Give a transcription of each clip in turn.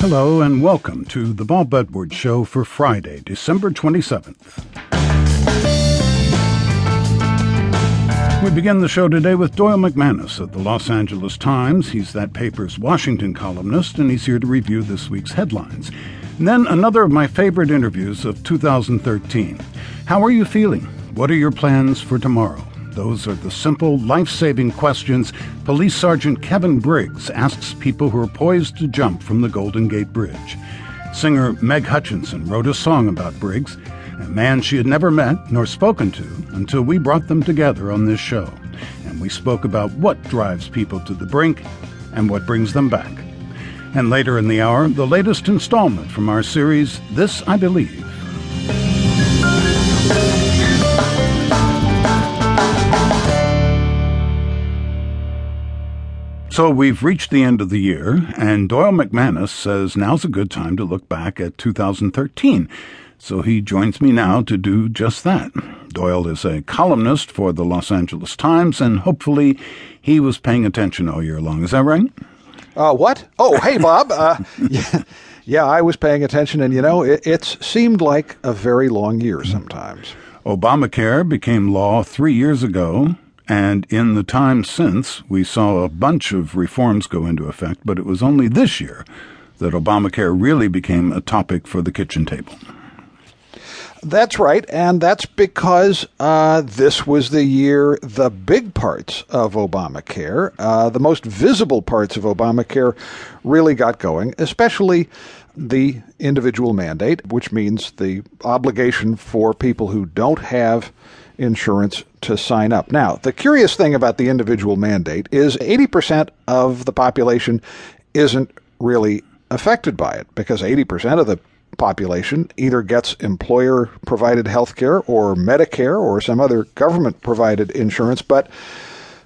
Hello and welcome to the Bob Edwards Show for Friday, December 27th. We begin the show today with Doyle McManus of the Los Angeles Times. He's that paper's Washington columnist, and he's here to review this week's headlines. And then another of my favorite interviews of 2013. How are you feeling? What are your plans for tomorrow? Those are the simple, life saving questions Police Sergeant Kevin Briggs asks people who are poised to jump from the Golden Gate Bridge. Singer Meg Hutchinson wrote a song about Briggs, a man she had never met nor spoken to until we brought them together on this show. And we spoke about what drives people to the brink and what brings them back. And later in the hour, the latest installment from our series, This I Believe. So we've reached the end of the year, and Doyle McManus says now's a good time to look back at 2013. So he joins me now to do just that. Doyle is a columnist for the Los Angeles Times, and hopefully he was paying attention all year long. Is that right? Uh, what? Oh, hey, Bob. Uh, yeah, yeah, I was paying attention, and you know, it, it's seemed like a very long year sometimes. Obamacare became law three years ago. And in the time since, we saw a bunch of reforms go into effect, but it was only this year that Obamacare really became a topic for the kitchen table. That's right, and that's because uh, this was the year the big parts of Obamacare, uh, the most visible parts of Obamacare, really got going, especially the individual mandate, which means the obligation for people who don't have insurance to sign up. Now, the curious thing about the individual mandate is 80% of the population isn't really affected by it because 80% of the population either gets employer provided health care or Medicare or some other government provided insurance, but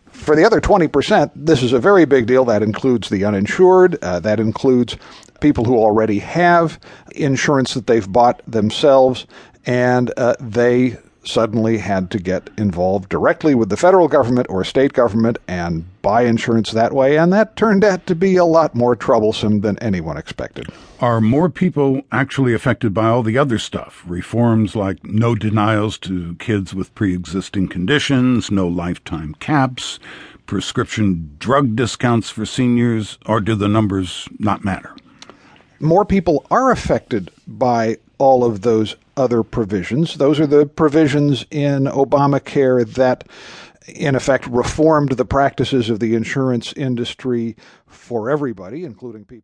for the other 20%, this is a very big deal. That includes the uninsured, uh, that includes people who already have insurance that they've bought themselves, and uh, they suddenly had to get involved directly with the federal government or state government and buy insurance that way, and that turned out to be a lot more troublesome than anyone expected. Are more people actually affected by all the other stuff? Reforms like no denials to kids with pre existing conditions, no lifetime caps, prescription drug discounts for seniors, or do the numbers not matter? More people are affected by all of those other provisions. Those are the provisions in Obamacare that, in effect, reformed the practices of the insurance industry for everybody, including people.